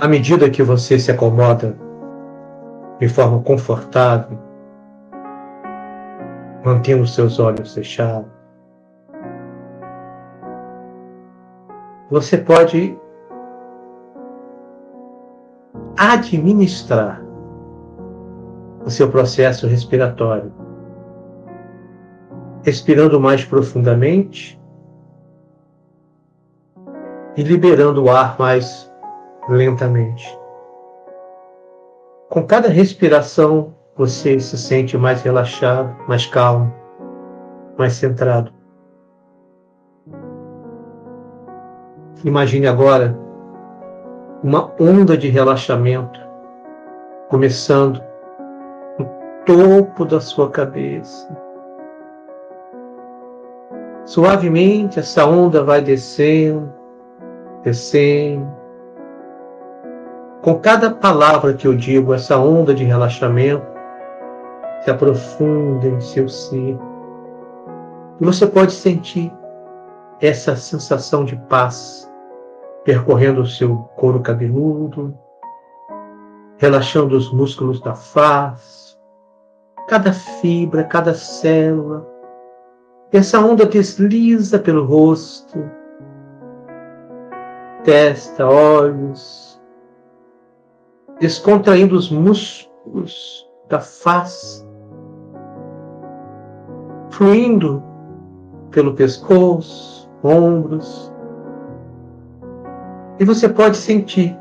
À medida que você se acomoda de forma confortável, mantendo seus olhos fechados, você pode administrar o seu processo respiratório, respirando mais profundamente e liberando o ar mais lentamente. Com cada respiração, você se sente mais relaxado, mais calmo, mais centrado. Imagine agora uma onda de relaxamento começando no topo da sua cabeça. Suavemente essa onda vai descendo, descendo. Com cada palavra que eu digo, essa onda de relaxamento se aprofunda em seu ser. E você pode sentir essa sensação de paz percorrendo o seu couro cabeludo, relaxando os músculos da face, cada fibra, cada célula. Essa onda desliza pelo rosto, testa, olhos, descontraindo os músculos da face, fluindo pelo pescoço, ombros. E você pode sentir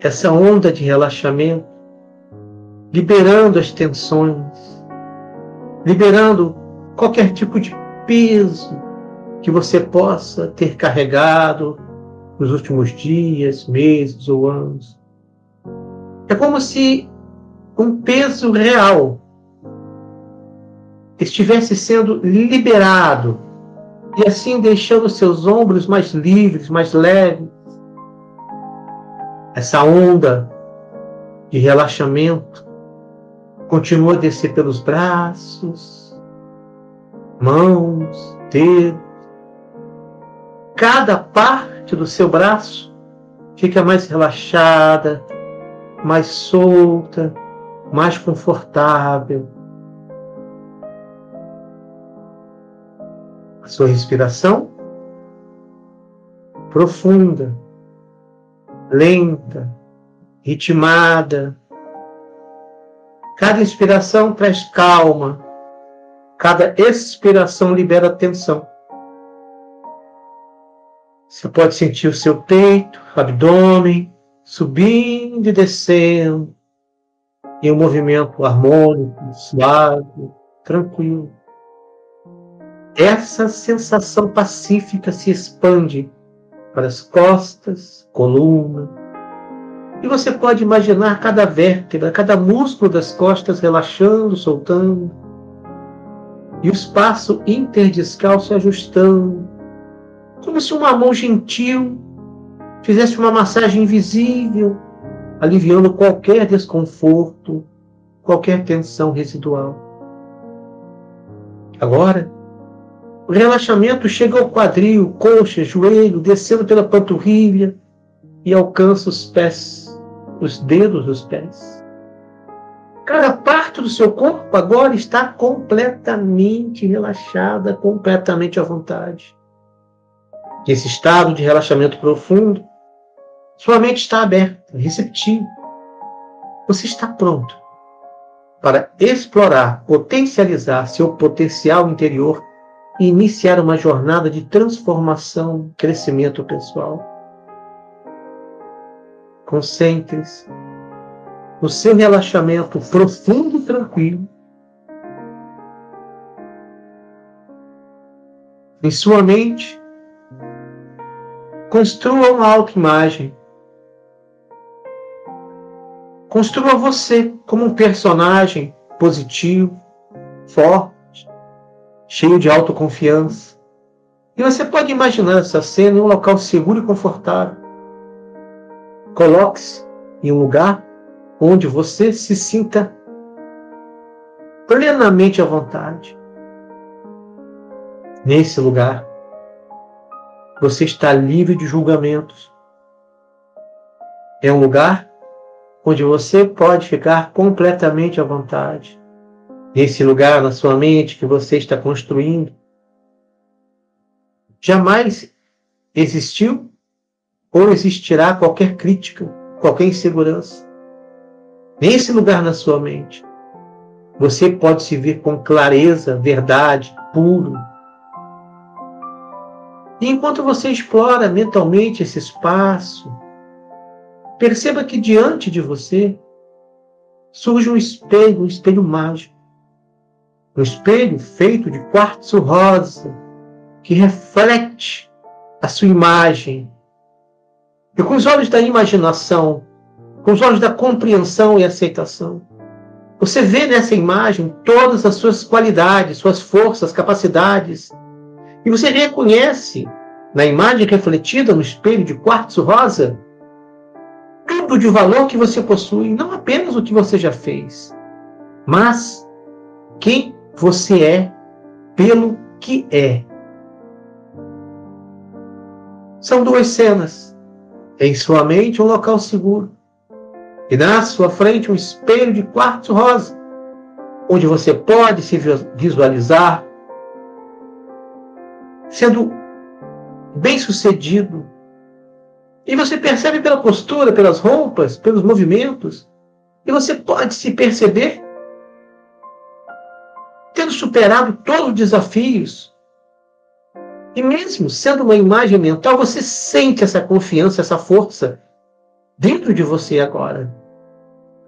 essa onda de relaxamento, liberando as tensões, liberando qualquer tipo de peso que você possa ter carregado nos últimos dias, meses ou anos. É como se um peso real estivesse sendo liberado e assim deixando seus ombros mais livres, mais leves. Essa onda de relaxamento continua a descer pelos braços, mãos, dedos, cada parte do seu braço fica mais relaxada, mais solta, mais confortável. A sua respiração profunda, lenta, ritmada. Cada inspiração traz calma, cada expiração libera tensão. Você pode sentir o seu peito, abdômen, subindo e descendo em um movimento harmônico, suave, tranquilo. Essa sensação pacífica se expande para as costas, coluna. E você pode imaginar cada vértebra, cada músculo das costas relaxando, soltando. E o espaço interdiscal se ajustando, como se uma mão gentil fizesse uma massagem invisível, aliviando qualquer desconforto, qualquer tensão residual. Agora, o relaxamento chega ao quadril, coxa, joelho, descendo pela panturrilha e alcança os pés, os dedos dos pés. Cada parte do seu corpo agora está completamente relaxada, completamente à vontade. Nesse estado de relaxamento profundo, sua mente está aberta, receptiva. Você está pronto para explorar, potencializar seu potencial interior e iniciar uma jornada de transformação, crescimento pessoal. Concentre-se no seu relaxamento profundo e tranquilo. Em sua mente, construa uma autoimagem. Construa você como um personagem positivo, forte, cheio de autoconfiança. E você pode imaginar essa cena em um local seguro e confortável. Coloque-se em um lugar onde você se sinta plenamente à vontade. Nesse lugar, você está livre de julgamentos, É um lugar onde você pode ficar completamente à vontade. Nesse lugar na sua mente que você está construindo, jamais existiu ou existirá qualquer crítica, qualquer insegurança. Nesse lugar na sua mente, você pode se ver com clareza, verdade, puro. E enquanto você explora mentalmente esse espaço, perceba que diante de você surge um espelho, um espelho mágico. Um espelho feito de quartzo rosa, que reflete a sua imagem. E com os olhos da imaginação, com os olhos da compreensão e aceitação, você vê nessa imagem todas as suas qualidades, suas forças, capacidades. E você reconhece na imagem refletida no espelho de quartzo rosa tudo de valor que você possui, não apenas o que você já fez, mas quem você é pelo que é. São duas cenas. Em sua mente, um local seguro e na sua frente um espelho de quartzo rosa, onde você pode se visualizar sendo bem-sucedido. E você percebe pela postura, pelas roupas, pelos movimentos, e você pode se perceber tendo superado todos os desafios. E mesmo sendo uma imagem mental, você sente essa confiança, essa força dentro de você agora,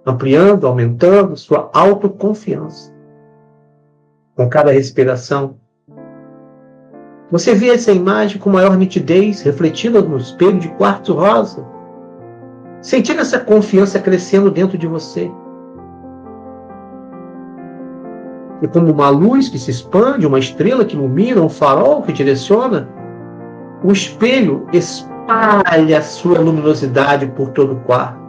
ampliando, aumentando sua autoconfiança. Com cada respiração, você vê essa imagem com maior nitidez, refletida no espelho de quartzo rosa, sentindo essa confiança crescendo dentro de você. E como uma luz que se expande, uma estrela que ilumina, um farol que direciona, o espelho espalha a sua luminosidade por todo o quarto.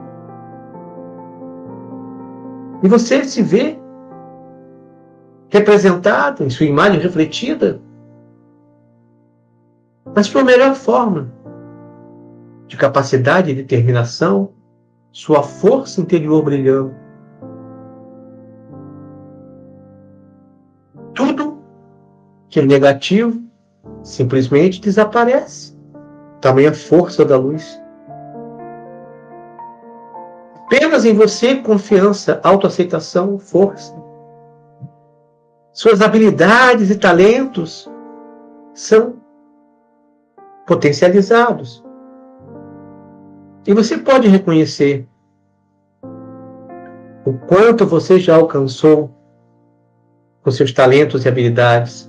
E você se vê representado em sua imagem refletida na sua melhor forma de capacidade e determinação, sua força interior brilhando. Tudo que é negativo simplesmente desaparece. Tamanha força da luz. Apenas em você confiança, autoaceitação, força. Suas habilidades e talentos são potencializados. E você pode reconhecer o quanto você já alcançou com seus talentos e habilidades.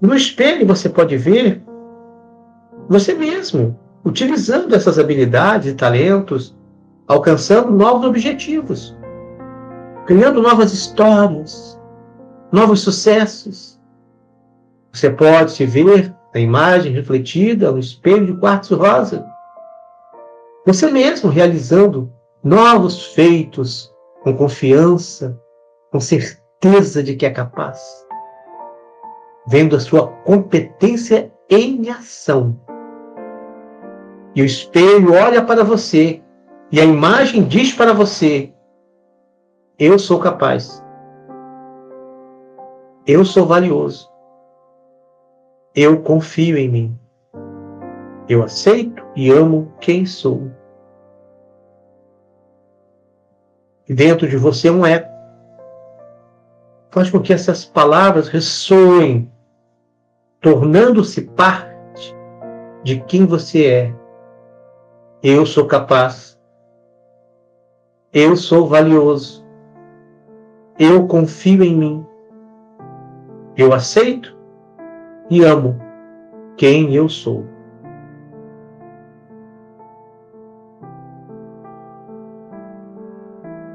No espelho você pode ver você mesmo, utilizando essas habilidades e talentos, alcançando novos objetivos, criando novas histórias, novos sucessos. Você pode se ver na imagem refletida no espelho de quartzo rosa. Você mesmo realizando novos feitos com confiança, com certeza de que é capaz, vendo a sua competência em ação e o espelho olha para você e a imagem diz para você: Eu sou capaz. Eu sou valioso. Eu confio em mim. Eu aceito e amo quem sou. E dentro de você um eco. Faz com que essas palavras ressoem, tornando-se parte de quem você é eu sou capaz. Eu sou valioso. Eu confio em mim. Eu aceito e amo quem eu sou.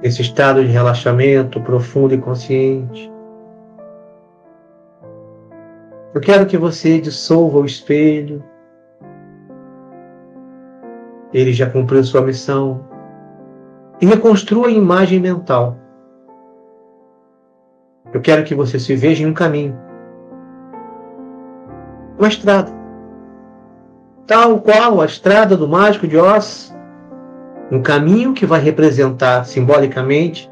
Esse estado de relaxamento profundo e consciente. Eu quero que você dissolva o espelho ele já cumpriu sua missão. E reconstrua a imagem mental. Eu quero que você se veja em um caminho. Uma estrada. tal qual a estrada do mágico de Oz, um caminho que vai representar simbolicamente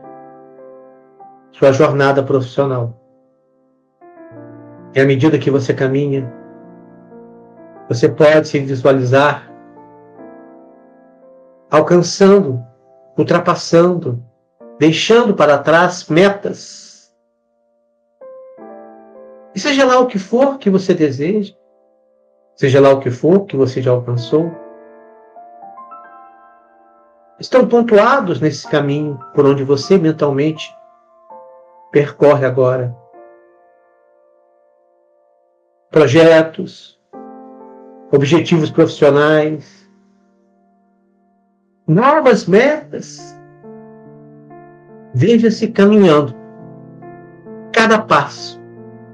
sua jornada profissional. E à medida que você caminha, você pode se visualizar alcançando, ultrapassando, deixando para trás metas. E seja lá o que for que você deseja, seja lá o que for que você já alcançou, estão pontuados nesse caminho por onde você mentalmente percorre agora. Projetos, objetivos profissionais, novas metas. Veja-se caminhando. Cada passo.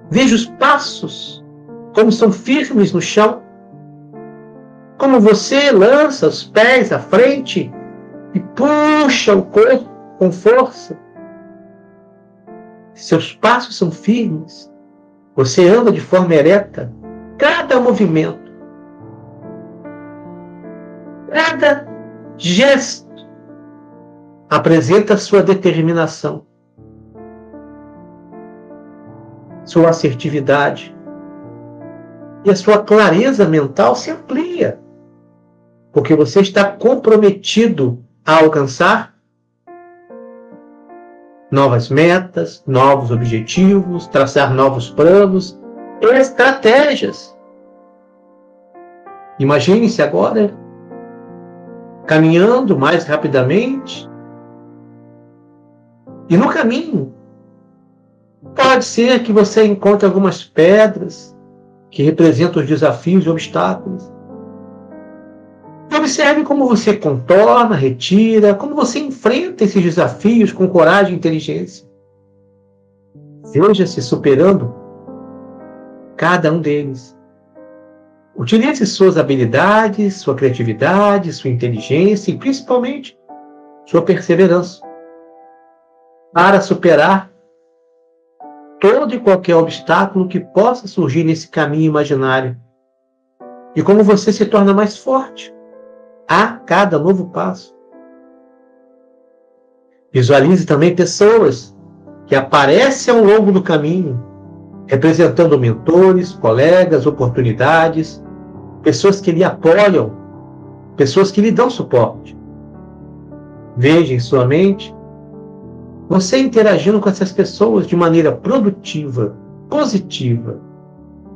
Veja os passos, como são firmes no chão. Como você lança os pés à frente e puxa o corpo com força. Seus passos são firmes. Você anda de forma ereta. Cada movimento, cada gesto apresenta sua determinação, sua assertividade. E a sua clareza mental se amplia, porque você está comprometido a alcançar novas metas, novos objetivos, traçar novos planos, estratégias. Imagine-se agora caminhando mais rapidamente. E no caminho, pode ser que você encontre algumas pedras que representam os desafios e obstáculos. Observe como você contorna, retira, como você enfrenta esses desafios com coragem e inteligência. Veja-se superando cada um deles. Utilize suas habilidades, sua criatividade, sua inteligência e principalmente sua perseverança para superar todo e qualquer obstáculo que possa surgir nesse caminho imaginário. E como você se torna mais forte, a cada novo passo. Visualize também pessoas que aparecem ao longo do caminho, representando mentores, colegas, oportunidades, pessoas que lhe apoiam, pessoas que lhe dão suporte. Veja em sua mente você interagindo com essas pessoas de maneira produtiva, positiva.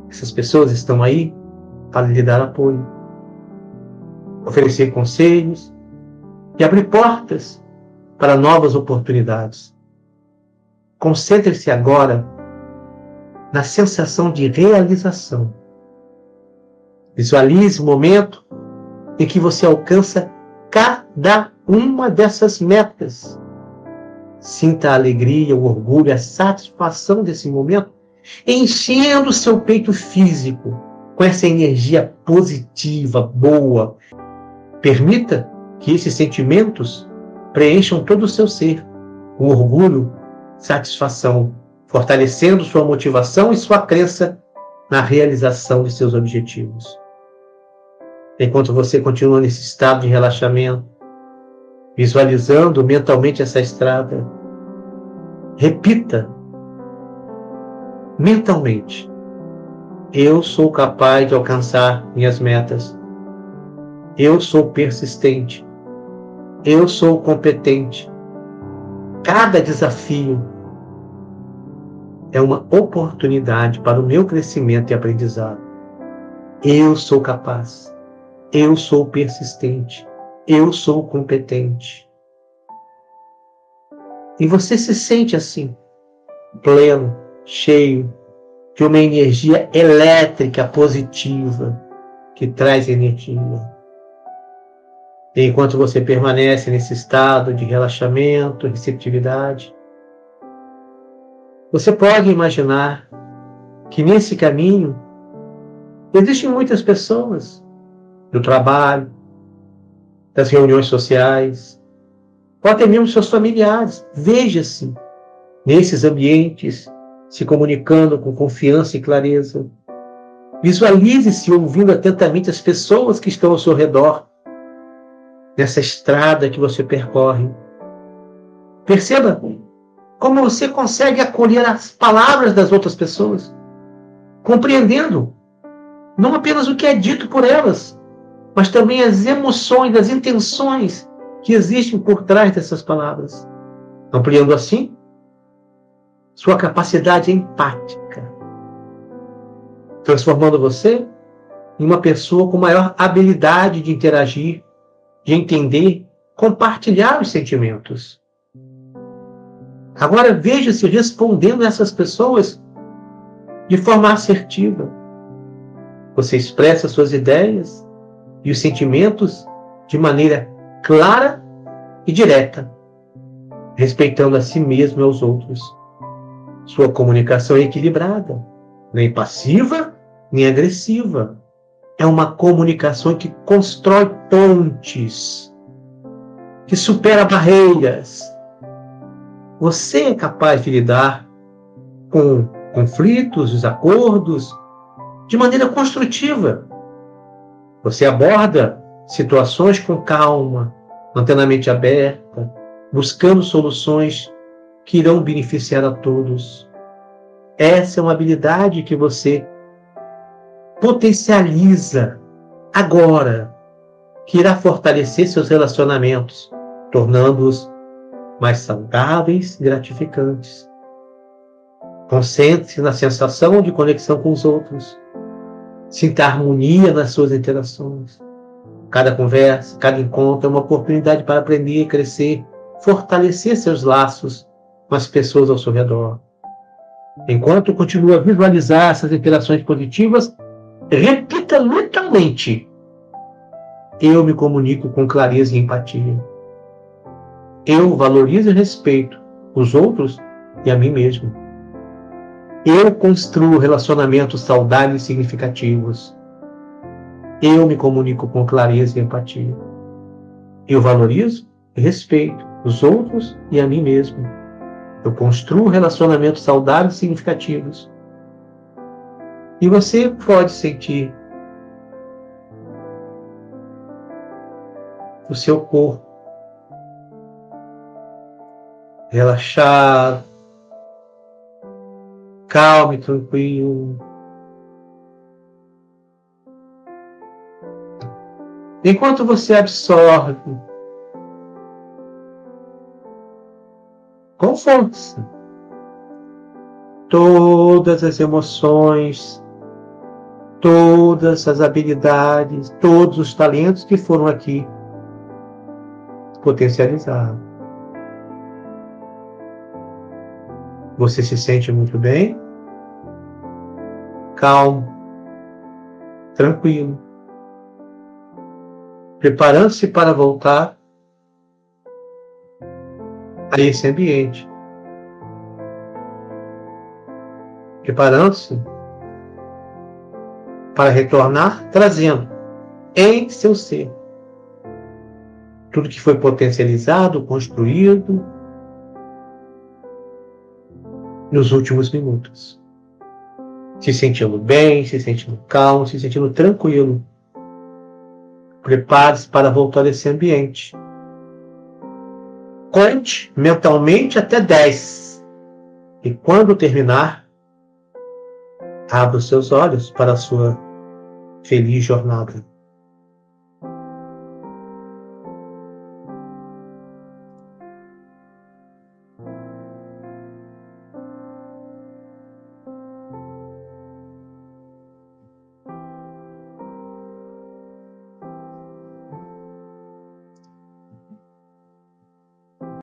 Essas pessoas estão aí para lhe dar apoio oferecer conselhos e abrir portas para novas oportunidades. Concentre-se agora na sensação de realização. Visualize o momento em que você alcança cada uma dessas metas. Sinta a alegria, o orgulho, a satisfação desse momento, enchendo o seu peito físico com essa energia positiva, boa, Permita que esses sentimentos preencham todo o seu ser, com orgulho, satisfação, fortalecendo sua motivação e sua crença na realização de seus objetivos. Enquanto você continua nesse estado de relaxamento, visualizando mentalmente essa estrada, repita mentalmente: Eu sou capaz de alcançar minhas metas eu sou persistente. Eu sou competente. Cada desafio é uma oportunidade para o meu crescimento e aprendizado. Eu sou capaz. Eu sou persistente. Eu sou competente. E você se sente assim, pleno, cheio de uma energia elétrica positiva que traz energia. E enquanto você permanece nesse estado de relaxamento, receptividade, você pode imaginar que nesse caminho existem muitas pessoas do trabalho, das reuniões sociais, ou até mesmo seus familiares. Veja-se nesses ambientes, se comunicando com confiança e clareza. Visualize-se ouvindo atentamente as pessoas que estão ao seu redor, nessa estrada que você percorre. Perceba como você consegue acolher as palavras das outras pessoas, compreendendo não apenas o que é dito por elas, mas também as emoções, as intenções que existem por trás dessas palavras, ampliando assim sua capacidade empática, transformando você em uma pessoa com maior habilidade de interagir, de entender, compartilhar os sentimentos. Agora veja-se respondendo essas pessoas de forma assertiva. Você expressa suas ideias e os sentimentos de maneira clara e direta, respeitando a si mesmo e aos outros. Sua comunicação é equilibrada, nem passiva nem agressiva. É uma comunicação que constrói pontes, que supera barreiras, você é capaz de lidar com conflitos, desacordos, de maneira construtiva. Você aborda situações com calma, mantendo a mente aberta, buscando soluções que irão beneficiar a todos. Essa é uma habilidade que você potencializa agora, que irá fortalecer seus relacionamentos, tornando-os mais saudáveis e gratificantes. Concentre-se na sensação de conexão com os outros. Sinta harmonia nas suas interações. Cada conversa, cada encontro é uma oportunidade para aprender, crescer, fortalecer seus laços com as pessoas ao seu redor. Enquanto continua a visualizar essas interações positivas, repita mentalmente: Eu me comunico com clareza e empatia. Eu valorizo e respeito os outros e a mim mesmo. Eu construo relacionamentos saudáveis e significativos. Eu me comunico com clareza e empatia. Eu valorizo e respeito os outros e a mim mesmo. Eu construo relacionamentos saudáveis e significativos. E você pode sentir o seu corpo relaxado, calmo e tranquilo. Enquanto você absorve com força todas as emoções, todas as habilidades, todos os talentos que foram aqui potencializados. Você se sente muito bem, calmo, tranquilo, preparando-se para voltar a esse ambiente. Preparando-se para retornar, trazendo em seu ser tudo que foi potencializado, construído, nos últimos minutos. Se sentindo bem, se sentindo calmo, se sentindo tranquilo. Prepare-se para voltar a esse ambiente. Conte mentalmente até 10. E quando terminar, abra os seus olhos para a sua feliz jornada.